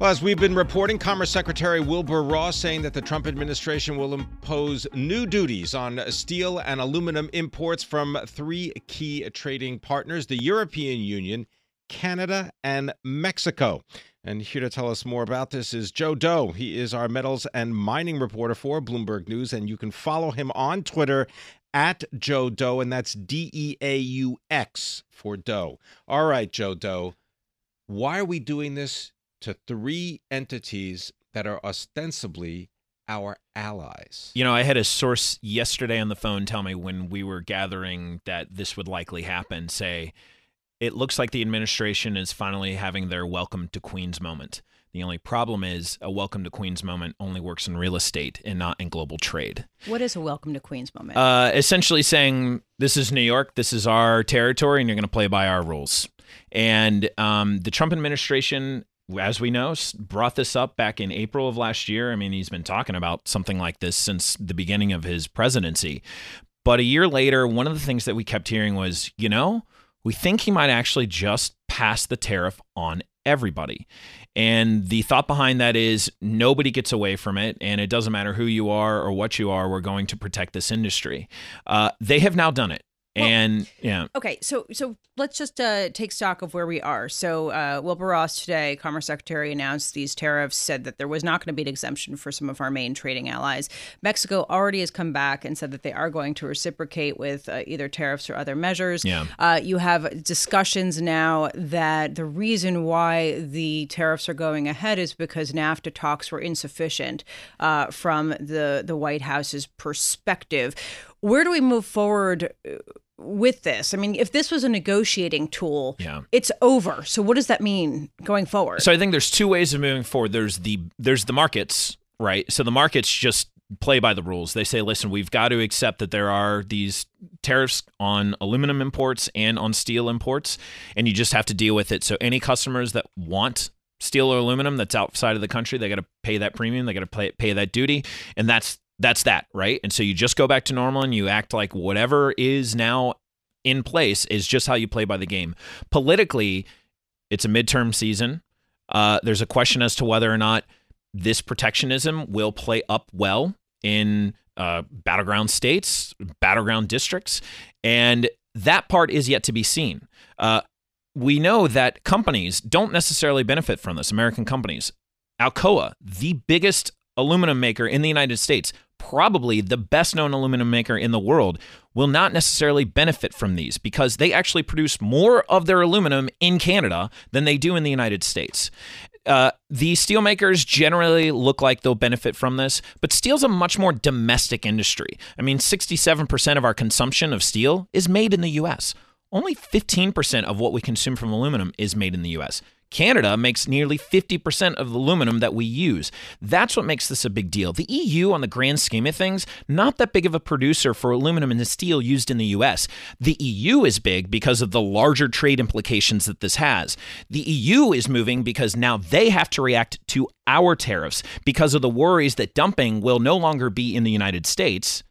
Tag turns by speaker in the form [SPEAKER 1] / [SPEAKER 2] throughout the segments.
[SPEAKER 1] Well, as we've been reporting, Commerce Secretary Wilbur Ross saying that the Trump administration will impose new duties on steel and aluminum imports from three key trading partners the European Union, Canada, and Mexico. And here to tell us more about this is Joe Deaux. He is our metals and mining reporter for Bloomberg News, and you can follow him on Twitter at Joe Deaux, and that's D E A U X for Deaux. All right, Joe Deaux, why are we doing this to three entities that are ostensibly our allies.
[SPEAKER 2] You know, I had a source yesterday on the phone tell me when we were gathering that this would likely happen say, it looks like the administration is finally having their welcome to Queens moment. The only problem is a welcome to Queens moment only works in real estate and not in global trade.
[SPEAKER 3] What is a welcome to Queens moment?
[SPEAKER 2] Uh, essentially saying, this is New York, this is our territory, and you're going to play by our rules. And um, the Trump administration as we know, brought this up back in April of last year. I mean, he's been talking about something like this since the beginning of his presidency. But a year later, one of the things that we kept hearing was, you know, we think he might actually just pass the tariff on everybody. And the thought behind that is nobody gets away from it. And it doesn't matter who you are or what you are, we're going to protect this industry. Uh, they have now done it. Well, and yeah.
[SPEAKER 3] Okay, so so let's just uh, take stock of where we are. So uh, Wilbur Ross today, Commerce Secretary, announced these tariffs. Said that there was not going to be an exemption for some of our main trading allies. Mexico already has come back and said that they are going to reciprocate with uh, either tariffs or other measures.
[SPEAKER 2] Yeah.
[SPEAKER 3] Uh, you have discussions now that the reason why the tariffs are going ahead is because NAFTA talks were insufficient uh, from the the White House's perspective. Where do we move forward? With this? I mean, if this was a negotiating tool,
[SPEAKER 2] yeah.
[SPEAKER 3] it's over. So what does that mean going forward?
[SPEAKER 2] So I think there's two ways of moving forward. There's the there's the markets, right? So the markets just play by the rules. They say, listen, we've got to accept that there are these tariffs on aluminum imports and on steel imports, and you just have to deal with it. So any customers that want steel or aluminum that's outside of the country, they got to pay that premium, they got to pay pay that duty, and that's that's that, right? And so you just go back to normal and you act like whatever is now in place is just how you play by the game. Politically, it's a midterm season. Uh, there's a question as to whether or not this protectionism will play up well in uh, battleground states, battleground districts, and that part is yet to be seen. Uh, we know that companies don't necessarily benefit from this. American companies, Alcoa, the biggest aluminum maker in the United States, probably the best known aluminum maker in the world, will not necessarily benefit from these because they actually produce more of their aluminum in Canada than they do in the United States. Uh, the steelmakers generally look like they'll benefit from this, but steel's a much more domestic industry. I mean, 67% of our consumption of steel is made in the US. Only 15% of what we consume from aluminum is made in the US. Canada makes nearly 50% of the aluminum that we use. That's what makes this a big deal. The EU, on the grand scheme of things, not that big of a producer for aluminum and steel used in the US. The EU is big because of the larger trade implications that this has. The EU is moving because now they have to react to our tariffs because of the worries that dumping will no longer be in the United States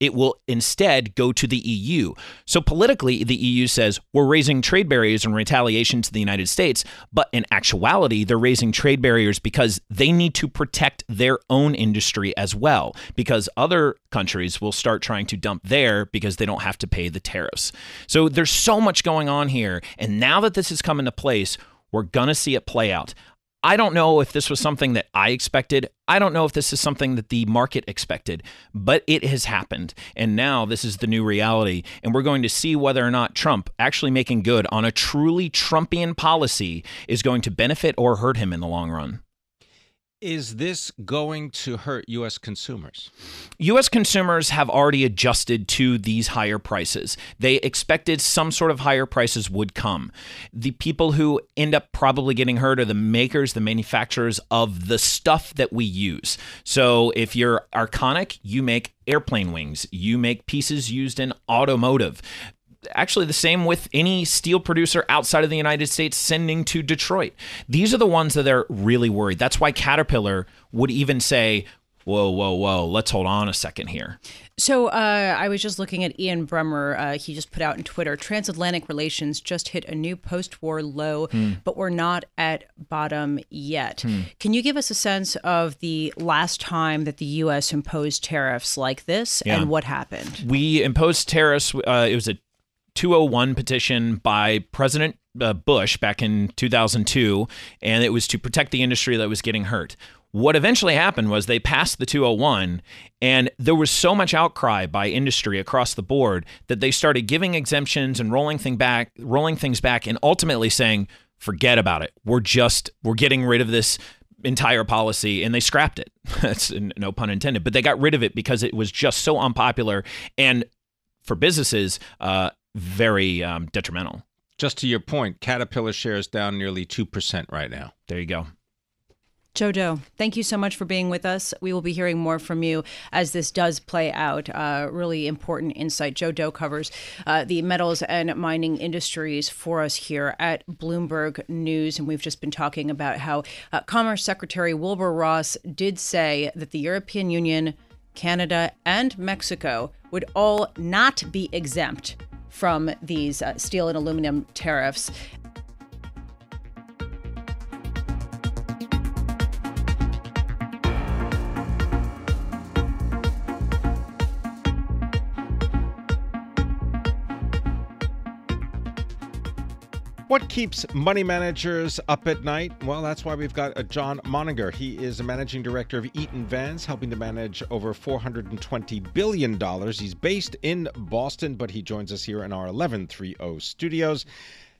[SPEAKER 2] it will instead go to the EU. So politically, the EU says we're raising trade barriers in retaliation to the United States, but in actuality, they're raising trade barriers because they need to protect their own industry as well, because other countries will start trying to dump there because they don't have to pay the tariffs. So there's so much going on here. And now that this has come into place, we're going to see it play out. I don't know if this was something that I expected. I don't know if this is something that the market expected, but it has happened. And now this is the new reality. And we're going to see whether or not Trump actually making good on a truly Trumpian policy is going to benefit or hurt him in the long run.
[SPEAKER 1] Is this going to hurt U.S. consumers?
[SPEAKER 2] U.S. consumers have already adjusted to these higher prices. They expected some sort of higher prices would come. The people who end up probably getting hurt are the makers, the manufacturers of the stuff that we use. So if you're Arconic, you make airplane wings, you make pieces used in automotive actually the same with any steel producer outside of the United States sending to Detroit. These are the ones that are really worried. That's why Caterpillar would even say, whoa, whoa, whoa, let's hold on a second here.
[SPEAKER 3] So uh, I was just looking at Ian Bremmer. Uh, he just put out in Twitter transatlantic relations just hit a new post war low, hmm. but we're not at bottom yet. Hmm. Can you give us a sense of the last time that the U.S. imposed tariffs like this yeah. and what happened?
[SPEAKER 2] We imposed tariffs, uh, it was a 201 petition by President uh, Bush back in 2002, and it was to protect the industry that was getting hurt. What eventually happened was they passed the 201, and there was so much outcry by industry across the board that they started giving exemptions and rolling thing back, rolling things back, and ultimately saying, "Forget about it. We're just we're getting rid of this entire policy and they scrapped it. That's no pun intended, but they got rid of it because it was just so unpopular. And for businesses, uh, very um, detrimental.
[SPEAKER 1] Just to your point, Caterpillar shares down nearly 2% right now.
[SPEAKER 2] There you go.
[SPEAKER 3] Joe Deaux, thank you so much for being with us. We will be hearing more from you as this does play out. Uh, really important insight. Joe Deaux covers uh, the metals and mining industries for us here at Bloomberg News. And we've just been talking about how uh, Commerce Secretary Wilbur Ross did say that the European Union, Canada, and Mexico would all not be exempt from these uh, steel and aluminum tariffs.
[SPEAKER 1] What keeps money managers up at night? Well, that's why we've got uh, John Moninger. He is a managing director of Eaton Vance, helping to manage over $420 billion. He's based in Boston, but he joins us here in our 1130 studios.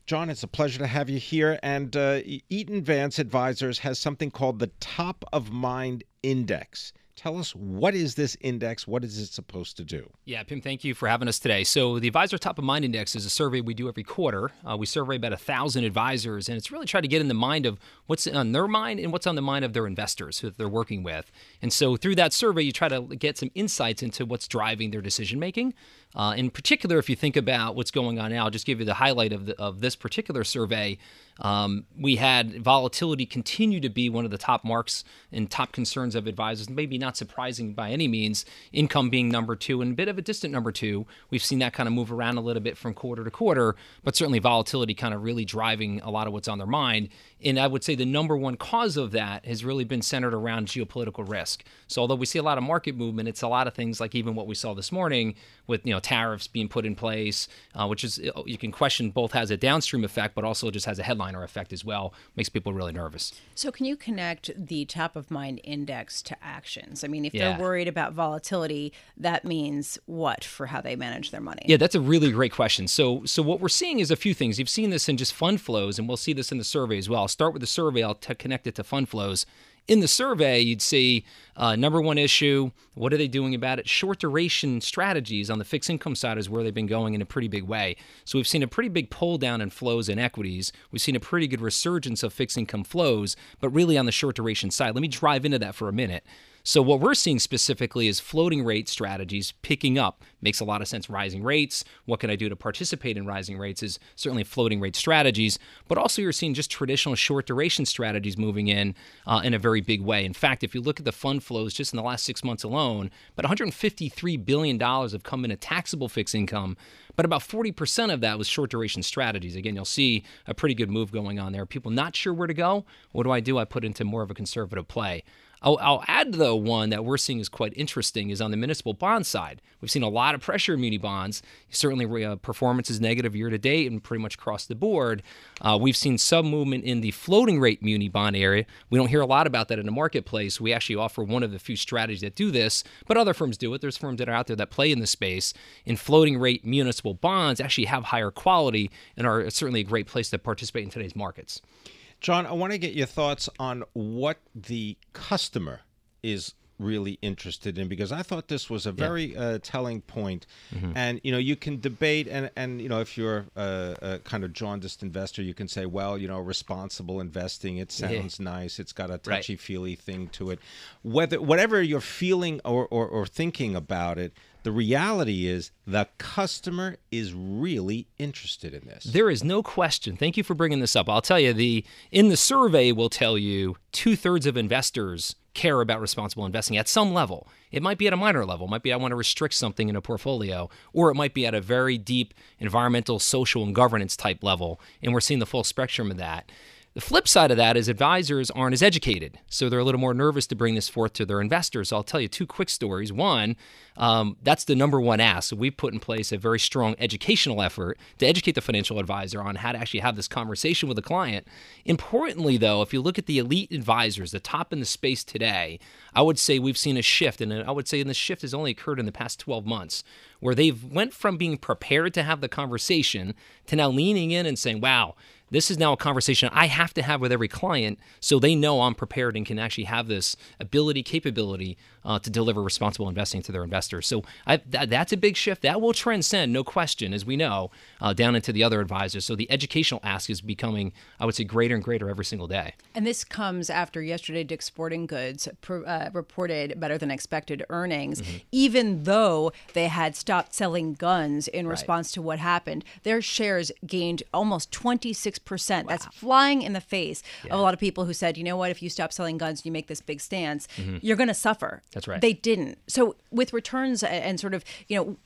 [SPEAKER 1] John, it's a pleasure to have you here. And uh, Eaton Vance Advisors has something called the Top of Mind Index. Tell us what is this index? What is it supposed to do?
[SPEAKER 4] Yeah, Pim, thank you for having us today. So the Advisor Top of Mind Index is a survey we do every quarter. Uh, we survey about a thousand advisors, and it's really trying to get in the mind of what's on their mind and what's on the mind of their investors that they're working with. And so through that survey, you try to get some insights into what's driving their decision making. Uh, in particular, if you think about what's going on now, I'll just give you the highlight of, the, of this particular survey. Um, we had volatility continue to be one of the top marks and top concerns of advisors. Maybe not surprising by any means. Income being number two and a bit of a distant number two. We've seen that kind of move around a little bit from quarter to quarter, but certainly volatility kind of really driving a lot of what's on their mind. And I would say the number one cause of that has really been centered around geopolitical risk. So although we see a lot of market movement, it's a lot of things like even what we saw this morning with you know tariffs being put in place, uh, which is you can question both has a downstream effect, but also just has a headliner effect as well. Makes people really nervous.
[SPEAKER 3] So can you connect the top of mind index to actions? I mean, if yeah. they're worried about volatility, that means what for how they manage their money?
[SPEAKER 4] Yeah, that's a really great question. So so what we're seeing is a few things. You've seen this in just fund flows, and we'll see this in the survey as well. I'll start with the survey. I'll t- connect it to fund flows in the survey, you'd see uh, number one issue, what are they doing about it? Short duration strategies on the fixed income side is where they've been going in a pretty big way. So we've seen a pretty big pull down in flows in equities. We've seen a pretty good resurgence of fixed income flows, but really on the short duration side. Let me drive into that for a minute. So what we're seeing specifically is floating rate strategies picking up. Makes a lot of sense. Rising rates. What can I do to participate in rising rates is certainly floating rate strategies, but also you're seeing just traditional short duration strategies moving in uh, in a very big way. In fact, if you look at the fund flows just in the last six months alone, but 153 billion dollars have come into taxable fixed income but about 40% of that was short duration strategies. Again, you'll see a pretty good move going on there. People not sure where to go. What do I do? I put into more of a conservative play. I'll, I'll, add, though, one that we're seeing is quite interesting is on the municipal bond side. We've seen a lot of pressure in muni bonds. Certainly, uh, performance is negative year to date and pretty much across the board. Uh, we've seen some movement in the floating rate muni bond area. We don't hear a lot about that in the marketplace. We actually offer one of the few strategies that do this, but other firms do it. There's firms that are out there that play in the space. In floating rate municipal bonds, actually have higher quality and are certainly a great place to participate in today's markets.
[SPEAKER 1] John, I want to get your thoughts on what the customer is really interested in because I thought this was a very uh, telling point.
[SPEAKER 4] Mm-hmm.
[SPEAKER 1] And you know, you can debate, and and you know, if you're a, a kind of jaundiced investor, you can say, well, you know, responsible investing. It sounds nice. It's got a touchy feely thing to it. Whether whatever you're feeling or, or or thinking about it. The reality is the customer is really interested in this.
[SPEAKER 4] There is no question. Thank you for bringing this up. I'll tell you the in the survey will tell you two thirds of investors care about responsible investing at some level. It might be at a minor level. It might be I want to restrict something in a portfolio, or it might be at a very deep environmental, social, and governance type level. And we're seeing the full spectrum of that. The flip side of that is advisors aren't as educated, so they're a little more nervous to bring this forth to their investors. I'll tell you two quick stories. One, um, that's the number one ask. So we put in place a very strong educational effort to educate the financial advisor on how to actually have this conversation with a client. Importantly, though, if you look at the elite advisors, the top in the space today, I would say we've seen a shift, and I would say this shift has only occurred in the past 12 months, where they've went from being prepared to have the conversation to now leaning in and saying, "Wow." This is now a conversation I have to have with every client so they know I'm prepared and can actually have this ability, capability uh, to deliver responsible investing to their investors. So I, th- that's a big shift. That will transcend, no question, as we know, uh, down into the other advisors. So the educational ask is becoming, I would say, greater and greater every single day.
[SPEAKER 3] And this comes after yesterday Dick's Sporting Goods pr- uh, reported better than expected earnings,
[SPEAKER 4] Mm-hmm.
[SPEAKER 3] even though they had stopped selling guns in response to what happened. Their shares gained almost 26%. That's flying in the face of a lot of people who said, you know what, if you stop selling guns and you make this big stance, you're going to suffer.
[SPEAKER 4] Mm-hmm. That's right.
[SPEAKER 3] They didn't. So with returns and sort of, you know,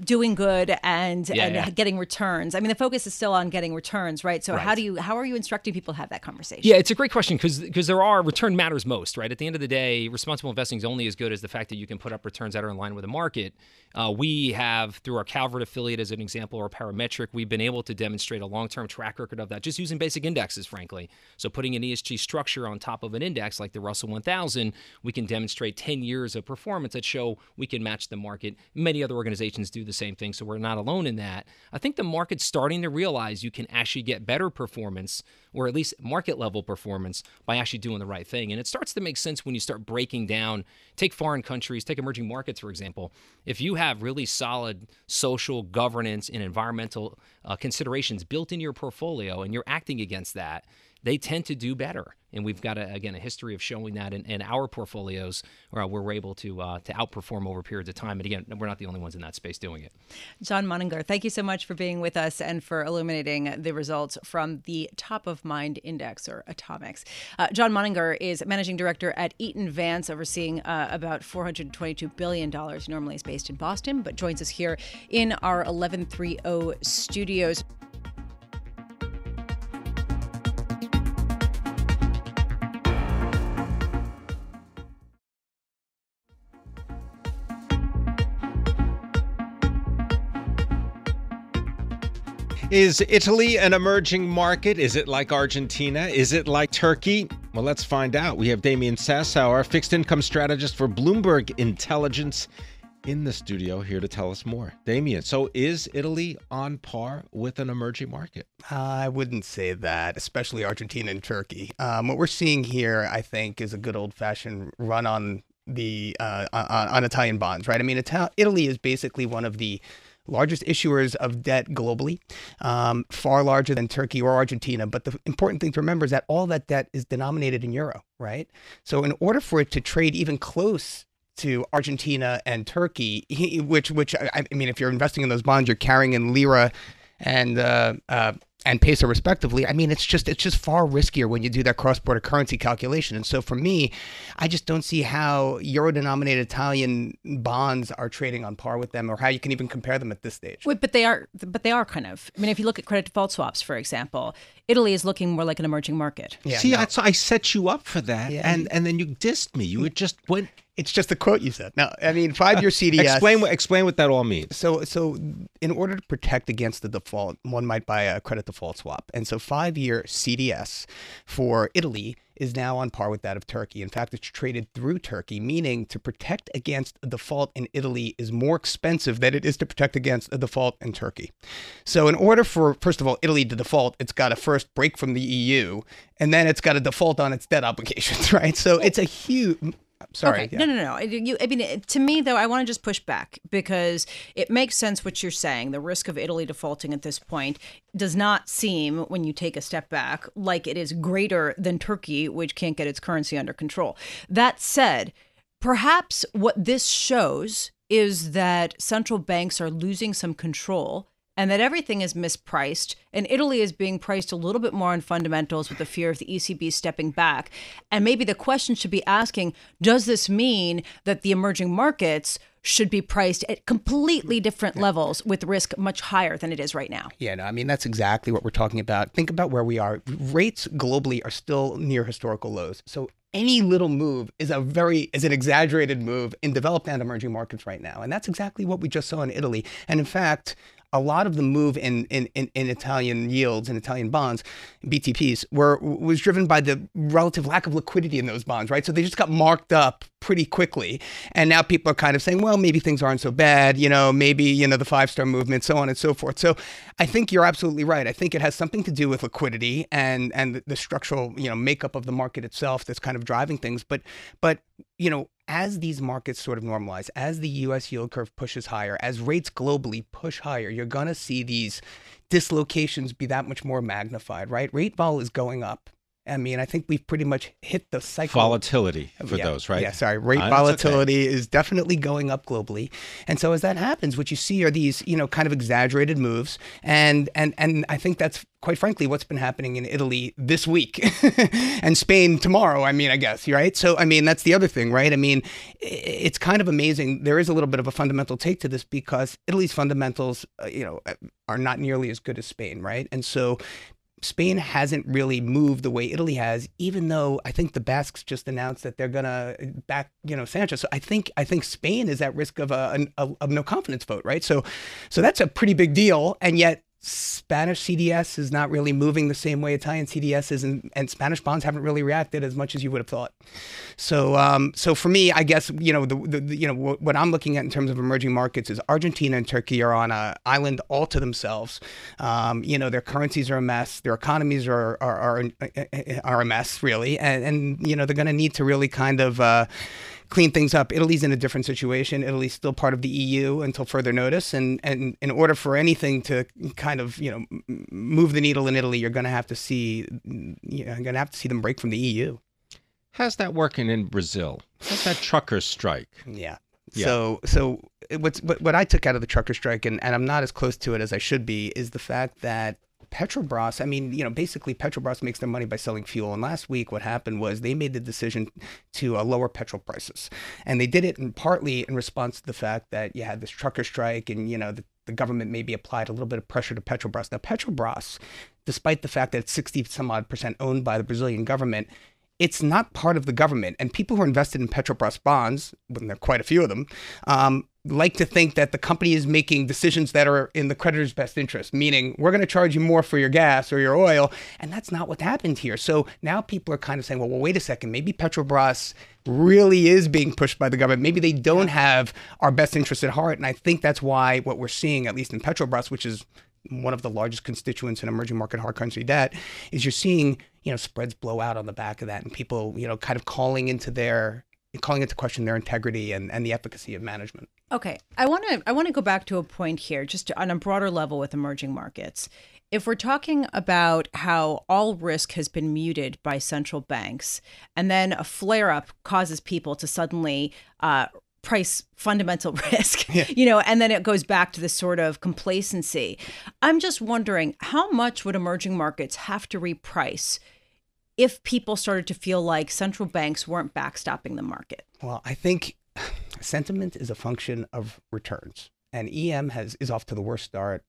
[SPEAKER 3] doing good and
[SPEAKER 4] Yeah,
[SPEAKER 3] and
[SPEAKER 4] yeah.
[SPEAKER 3] getting returns. I mean, the focus is still on getting returns, right? So how do you how are you instructing people to have that conversation?
[SPEAKER 4] Yeah, it's a great question because there are return matters most, right? At the end of the day, responsible investing is only as good as the fact that you can put up returns that are in line with the market. Uh, we have, through our Calvert affiliate as an example, or Parametric, we've been able to demonstrate a long term track record of that just using basic indexes, frankly. So, putting an ESG structure on top of an index like the Russell 1000, we can demonstrate 10 years of performance that show we can match the market. Many other organizations do the same thing, so we're not alone in that. I think the market's starting to realize you can actually get better performance or at least market level performance by actually doing the right thing. And it starts to make sense when you start breaking down, take foreign countries, take emerging markets, for example. If you have really solid social governance and environmental uh, considerations built into your portfolio and you're acting against that, they tend to do better. And we've got, a, again, a history of showing that in, in our portfolios uh, where we're able to, uh, to outperform over periods of time. And again, we're not the only ones in that space doing it.
[SPEAKER 3] John Moninger, thank you so much for being with us and for illuminating the results from the Top of Mind Index or ATOMIX. Uh, John Moninger is managing director at Eaton Vance, overseeing uh, about $422 billion. Normally is based in Boston, but joins us here in our 1130 studios.
[SPEAKER 1] Is Italy an emerging market? Is it like Argentina? Is it like Turkey? Well, let's find out. We have Damian Sassower, fixed income strategist for Bloomberg Intelligence, in the studio here to tell us more. Damian, so is Italy on par with an emerging market?
[SPEAKER 5] I wouldn't say that, especially Argentina and Turkey. Um, what we're seeing here, I think, is a good old fashioned run on the uh, on, on Italian bonds, right? I mean, Ital- Italy is basically one of the largest issuers of debt globally, um, far larger than Turkey or Argentina. But the important thing to remember is that all that debt is denominated in euro, right? So in order for it to trade even close to Argentina and Turkey, which which I, I mean, if you're investing in those bonds, you're carrying in lira and uh, uh, and peso respectively. I mean, it's just it's just far riskier when you do that cross-border currency calculation. And so for me, I just don't see how euro-denominated Italian bonds are trading on par with them, or how you can even compare them at this stage.
[SPEAKER 3] Wait, but they are, but they are kind of. I mean, if you look at credit default swaps, for example, Italy is looking more like an emerging market.
[SPEAKER 5] Yeah,
[SPEAKER 1] See,
[SPEAKER 5] no.
[SPEAKER 1] I, I set you up for that,
[SPEAKER 5] Yeah.
[SPEAKER 1] and and then you dissed me. You just went
[SPEAKER 5] It's just a quote you said. No, I mean five year CDS.
[SPEAKER 1] Explain what explain what that all means.
[SPEAKER 5] So, so in order to protect against the default, one might buy a credit default swap, and so five-year CDS for Italy is now on par with that of Turkey. In fact, it's traded through Turkey, meaning to protect against a default in Italy is more expensive than it is to protect against a default in Turkey. So, in order for first of all Italy to default, it's got to first break from the EU, and then it's got to default on its debt obligations, right? So, it's a huge Sorry.
[SPEAKER 3] Okay. Yeah. No, no, no. You, I mean, to me, though, I want to just push back because it makes sense what you're saying. The risk of Italy defaulting at this point does not seem, when you take a step back, like it is greater than Turkey, which can't get its currency under control. That said, perhaps what this shows is that central banks are losing some control and that everything is mispriced. And Italy is being priced a little bit more on fundamentals with the fear of the ECB stepping back. And maybe the question should be asking does this mean that the emerging markets should be priced at completely different levels with risk much higher than it is right now?
[SPEAKER 5] Yeah, no, I mean, that's exactly what we're talking about. Think about where we are. Rates globally are still near historical lows. So any little move is a very is an exaggerated move in developed and emerging markets right now and that's exactly what we just saw in italy and in fact a lot of the move in, in, in, in, Italian yields and Italian bonds, BTPs, were was driven by the relative lack of liquidity in those bonds, right? So they just got marked up pretty quickly, and now people are kind of saying, well, maybe things aren't so bad, you know, maybe you know the five star movement, so on and so forth. So I think you're absolutely right. I think it has something to do with liquidity and and the, the structural you know makeup of the market itself that's kind of driving things, but but you know as these markets sort of normalize, as the US yield curve pushes higher, as rates globally push higher, you're going to see these dislocations be that much more magnified, right? Rate vol is going up. I mean, I think we've pretty much hit the cycle.
[SPEAKER 1] Volatility for
[SPEAKER 5] yeah,
[SPEAKER 1] those, right?
[SPEAKER 5] Yeah, sorry. Rate uh, volatility okay. is definitely going up globally. And so as that happens, what you see are these, you know, kind of exaggerated moves. And and and I think that's quite frankly what's been happening in Italy this week and Spain tomorrow, I mean, I guess, right? So I mean, that's the other thing, right? I mean, it's kind of amazing. There is a little bit of a fundamental take to this because Italy's fundamentals, uh, you know, are not nearly as good as Spain, right? And so Spain hasn't really moved the way Italy has, even though I think the Basques just announced that they're gonna back, you know, Sanchez. So I think I think Spain is at risk of a, a, a no confidence vote, right? So, so that's a pretty big deal, and yet Spanish CDS is not really moving the same way Italian CDS is, and, and Spanish bonds haven't really reacted as much as you would have thought. So, um, so for me, I guess you know the, the, you know what, what, I'm looking at in terms of emerging markets is Argentina and Turkey are on an island all to themselves. Um, you know, their currencies are a mess, their economies are are are, are a mess really, and and you know they're going to need to really kind of. Uh, clean things up. Italy's in a different situation. Italy's still part of the EU until further notice, and and in order for anything to kind of you know move the needle in Italy, you're going to have to see you know, you're going to have to see them break from the EU.
[SPEAKER 1] How's that working in Brazil? How's that trucker strike?
[SPEAKER 5] Yeah. Yeah. So, so what's what, what I took out of the trucker strike, and, and I'm not as close to it as I should be, is the fact that Petrobras, I mean, you know, basically Petrobras makes their money by selling fuel. And last week, what happened was they made the decision to uh, lower petrol prices. And they did it in partly in response to the fact that you had this trucker strike and, you know, the, the government maybe applied a little bit of pressure to Petrobras. Now, Petrobras, despite the fact that it's 60 some odd percent owned by the Brazilian government, it's not part of the government. And people who are invested in Petrobras bonds, when there are quite a few of them, um, like to think that the company is making decisions that are in the creditor's best interest, meaning we're going to charge you more for your gas or your oil. And that's not what happened here. So now people are kind of saying, well, well wait a second, maybe Petrobras really is being pushed by the government. Maybe they don't have our best interest at heart. And I think that's why what we're seeing, at least in Petrobras, which is one of the largest constituents in emerging market hard currency debt, is you're seeing, you know, spreads blow out on the back of that and people, you know, kind of calling into their calling into question their integrity and, and the efficacy of management.
[SPEAKER 3] Okay, I want to I want to go back to a point here, just to, on a broader level with emerging markets. If we're talking about how all risk has been muted by central banks, and then a flare up causes people to suddenly uh, price fundamental risk, yeah. you know, and then it goes back to this sort of complacency. I'm just wondering how much would emerging markets have to reprice if people started to feel like central banks weren't backstopping the market?
[SPEAKER 5] Well, I think sentiment is a function of returns, and EM has is off to the worst start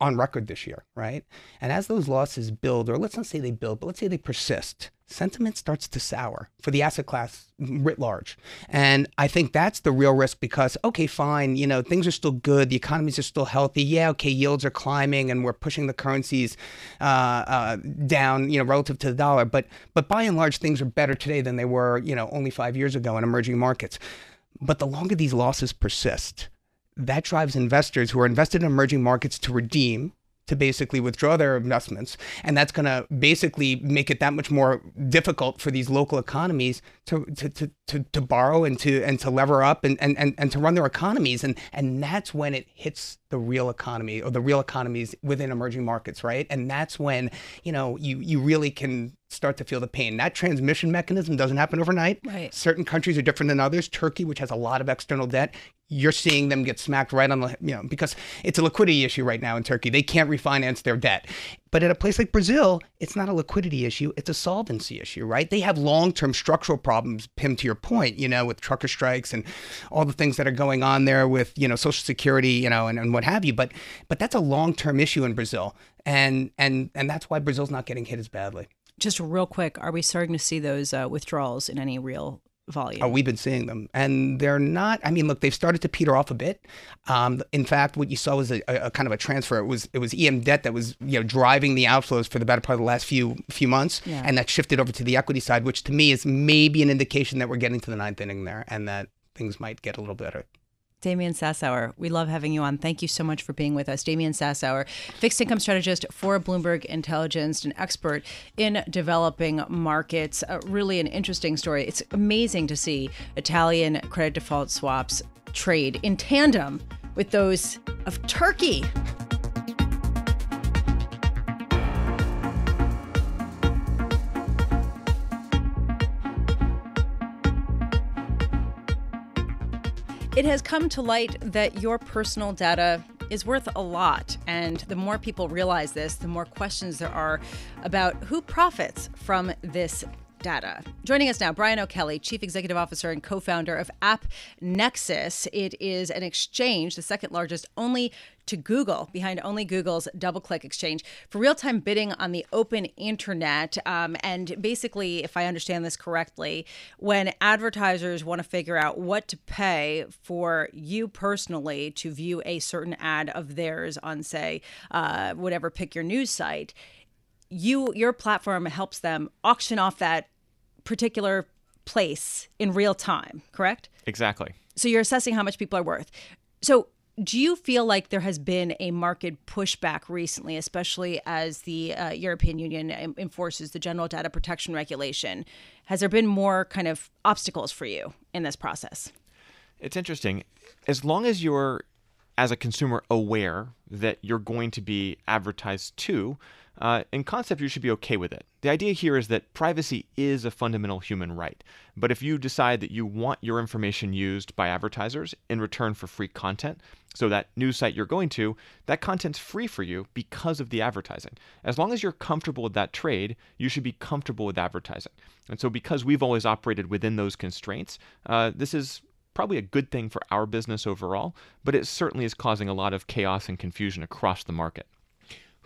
[SPEAKER 5] on record this year, right? And as those losses build, or let's not say they build, but let's say they persist, sentiment starts to sour for the asset class writ large. And I think that's the real risk because, okay, fine, you know, things are still good, the economies are still healthy. Yeah, okay, yields are climbing and we're pushing the currencies uh, uh, down, you know, relative to the dollar. But, but by and large, things are better today than they were, you know, only five years ago in emerging markets. But the longer these losses persist, that drives investors who are invested in emerging markets to redeem to basically withdraw their investments. And that's going to basically make it that much more difficult for these local economies to, to, to, to, to borrow and to, and to lever up and, and, and, and to run their economies. And, and that's when it hits the real economy or the real economies within emerging markets, right? And that's when, you know, you, you really can start to feel the pain. That transmission mechanism doesn't happen overnight.
[SPEAKER 3] Right.
[SPEAKER 5] Certain countries are different than others. Turkey, which has a lot of external debt, you're seeing them get smacked right on the, you know, because it's a liquidity issue right now in Turkey. They can't refinance their debt. But at a place like Brazil, it's not a liquidity issue, it's a solvency issue, right? They have long term structural problems, Pim, to your point, you know, with trucker strikes and all the things that are going on there with, you know, Social Security, you know, and, and what have you. But but that's a long term issue in Brazil. And and and that's why Brazil's not getting hit as badly.
[SPEAKER 3] Just real quick, are we starting to see those uh, withdrawals in any real volume?
[SPEAKER 5] Oh, we've been seeing them, and they're not. I mean, look, they've started to peter off a bit. Um, in fact, what you saw was a, a, kind of a transfer. It was it was EM debt that was you know driving the outflows for the better part of the last few few months,
[SPEAKER 3] Yeah.
[SPEAKER 5] and that shifted over to the equity side, which to me is maybe an indication that we're getting to the ninth inning there, and that things might get a little better.
[SPEAKER 3] Damian Sassower, we love having you on. Thank you so much for being with us. Damian Sassower, fixed income strategist for Bloomberg Intelligence, an expert in developing markets. Uh, really an interesting story. It's amazing to see Italian credit default swaps trade in tandem with those of Turkey. It has come to light that your personal data is worth a lot. And the more people realize this, the more questions there are about who profits from this data. Joining us now, Brian O'Kelley, Chief Executive Officer and co founder of App Nexus. It is an exchange, the second largest only to Google, behind only Google's DoubleClick exchange, for real time bidding on the open internet. Um, and basically, if I understand this correctly, when advertisers want to figure out what to pay for you personally to view a certain ad of theirs on, say, uh, whatever, pick your news site, you your platform helps them auction off that particular place in real time, correct?
[SPEAKER 6] Exactly.
[SPEAKER 3] So you're assessing how much people are worth. So do you feel like there has been a market pushback recently, especially as the uh, European Union enforces the General Data Protection Regulation? Has there been more kind of obstacles for you in this process?
[SPEAKER 6] It's interesting. As long as you're, as a consumer, aware that you're going to be advertised to, uh, in concept, you should be okay with it. The idea here is that privacy is a fundamental human right. But if you decide that you want your information used by advertisers in return for free content, so that news site you're going to, that content's free for you because of the advertising. As long as you're comfortable with that trade, you should be comfortable with advertising. And so, because we've always operated within those constraints, uh, this is probably a good thing for our business overall, but it certainly is causing a lot of chaos and confusion across the market.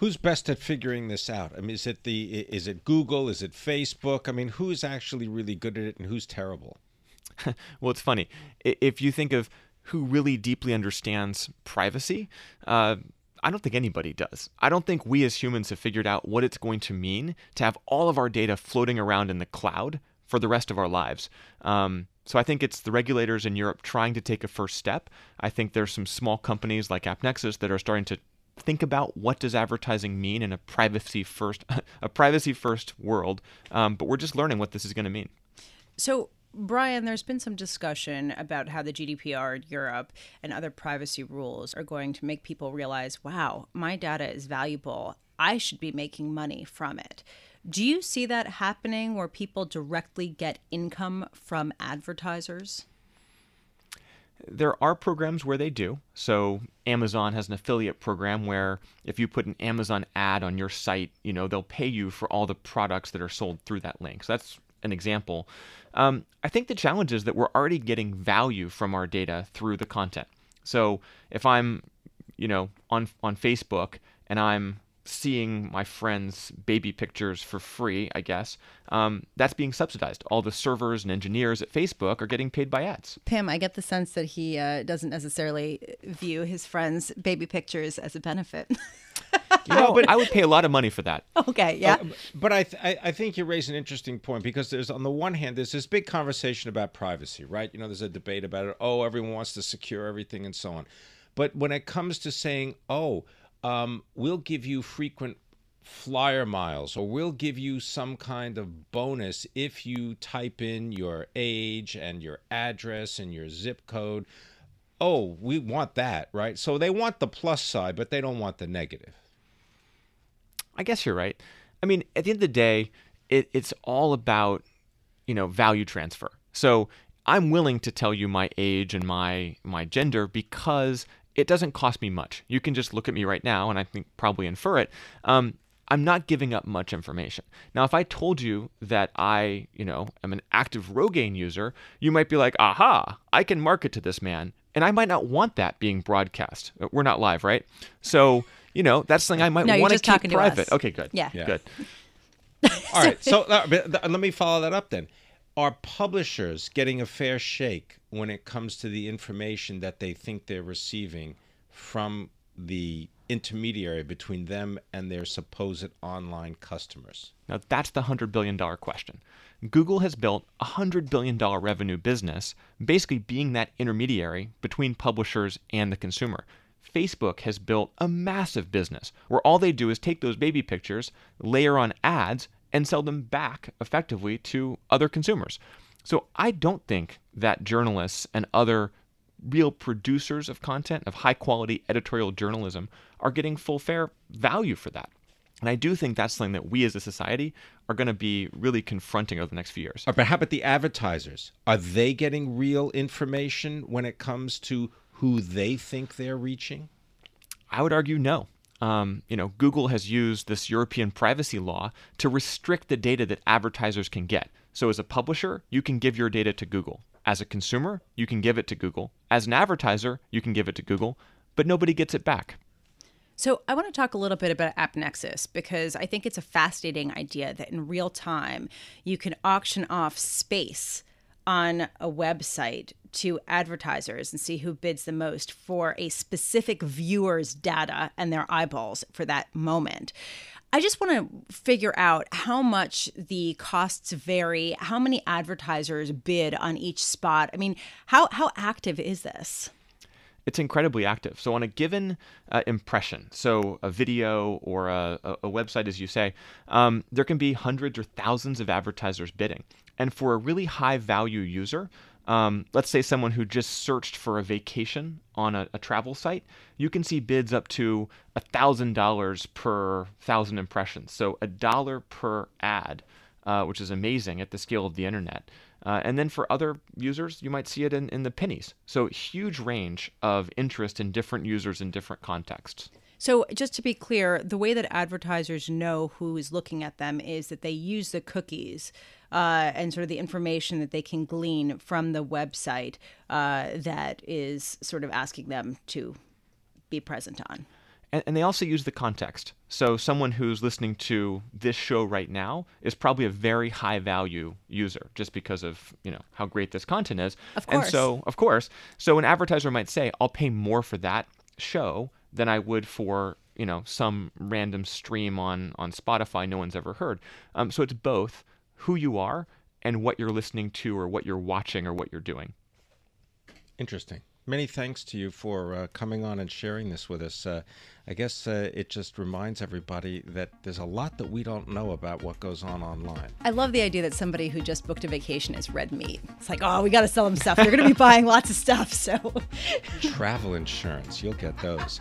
[SPEAKER 1] Who's best at figuring this out? I mean, is it the is it Google? Is it Facebook? I mean, who's actually really good at it and who's terrible?
[SPEAKER 6] well, it's funny. If you think of who really deeply understands privacy, uh, I don't think anybody does. I don't think we as humans have figured out what it's going to mean to have all of our data floating around in the cloud for the rest of our lives. Um, so I think it's the regulators in Europe trying to take a first step. I think there's some small companies like AppNexus that are starting to think about what does advertising mean in a privacy first a privacy first world. Um, but we're just learning what this is going to mean.
[SPEAKER 3] So, Brian, there's been some discussion about how the GDPR in Europe and other privacy rules are going to make people realize, wow, my data is valuable. I should be making money from it. Do you see that happening where people directly get income from advertisers?
[SPEAKER 6] There are programs where they do. So Amazon has an affiliate program where if you put an Amazon ad on your site, you know, they'll pay you for all the products that are sold through that link. So that's an example. Um, I think the challenge is that we're already getting value from our data through the content. So if I'm you know, on on Facebook and I'm seeing my friends' baby pictures for free, I guess, um, that's being subsidized. All the servers and engineers at Facebook are getting paid by ads.
[SPEAKER 3] Pim, I get the sense that he uh, doesn't necessarily view his friends' baby pictures as a benefit.
[SPEAKER 6] You know, but I would pay a lot of money for that.
[SPEAKER 3] okay, yeah.
[SPEAKER 1] Uh, but I, th- I I think you raise an interesting point because there's on the one hand there's this big conversation about privacy, right? You know, there's a debate about it. Oh, everyone wants to secure everything and so on. But when it comes to saying, oh, um, we'll give you frequent flyer miles or we'll give you some kind of bonus if you type in your age and your address and your zip code. Oh, we want that, right? So they want the plus side, but they don't want the negative.
[SPEAKER 6] I guess you're right. I mean, at the end of the day, it, it's all about, you know, value transfer. So I'm willing to tell you my age and my my gender because it doesn't cost me much. You can just look at me right now, and I think probably infer it. Um, I'm not giving up much information. Now, if I told you that I, you know, am an active Rogaine user, you might be like, aha, I can market to this man. And I might not want that being broadcast. We're not live, right? So, you know, that's something I might
[SPEAKER 3] No,
[SPEAKER 6] want to
[SPEAKER 3] just
[SPEAKER 6] keep
[SPEAKER 3] talking to
[SPEAKER 6] private. Okay, good.
[SPEAKER 3] Yeah.
[SPEAKER 1] Yeah.
[SPEAKER 6] Good.
[SPEAKER 1] All right. So uh, let me follow that up then. Are publishers getting a fair shake when it comes to the information that they think they're receiving from the intermediary between them and their supposed online customers?
[SPEAKER 6] Now, that's the $100 billion question. Google has built a $100 billion revenue business, basically being that intermediary between publishers and the consumer. Facebook has built a massive business where all they do is take those baby pictures, layer on ads, and sell them back effectively to other consumers. So I don't think that journalists and other real producers of content, of high quality editorial journalism, are getting full fair value for that. And I do think that's something that we as a society are going to be really confronting over the next few years.
[SPEAKER 1] But how about the advertisers? Are they getting real information when it comes to who they think they're reaching?
[SPEAKER 6] I would argue no. Um, you know, Google has used this European privacy law to restrict the data that advertisers can get. So, as a publisher, you can give your data to Google. As a consumer, you can give it to Google. As an advertiser, you can give it to Google, but nobody gets it back.
[SPEAKER 3] So I want to talk a little bit about AppNexus because I think it's a fascinating idea that in real time you can auction off space on a website to advertisers and see who bids the most for a specific viewer's data and their eyeballs for that moment. I just want to figure out how much the costs vary, how many advertisers bid on each spot. I mean, how how active is this?
[SPEAKER 6] it's incredibly active. So on a given uh, impression, so a video or a, a, website, as you say, um, there can be hundreds or thousands of advertisers bidding. And for a really high value user, um, let's say someone who just searched for a vacation on a, a travel site, you can see bids up to $1,000 per thousand impressions. So a dollar per ad, uh, which is amazing at the scale of the internet. Uh, and then for other users, you might see it in, in the pennies. So huge range of interest in different users in different contexts.
[SPEAKER 3] So, just to be clear, the way that advertisers know who is looking at them is that they use the cookies uh, and sort of the information that they can glean from the website uh, that is sort of asking them to be present on.
[SPEAKER 6] And, and they also use the context. So someone who's listening to this show right now is probably a very high value user just because of, you know, how great this content is.
[SPEAKER 3] Of
[SPEAKER 6] And
[SPEAKER 3] course.
[SPEAKER 6] so, of course, so an advertiser might say, "I'll pay more for that show than I would for, you know, some random stream on on Spotify no one's ever heard." Um, so it's both who you are and what you're listening to or what you're watching or what you're doing.
[SPEAKER 1] Interesting. Many thanks to you for uh, coming on and sharing this with us. Uh, I guess uh, it just reminds everybody that there's a lot that we don't know about what goes on online.
[SPEAKER 3] I love the idea that somebody who just booked a vacation is red meat. It's like, oh, we got to sell them stuff. They're going to be buying lots of stuff. So,
[SPEAKER 1] Travel insurance, you'll get those.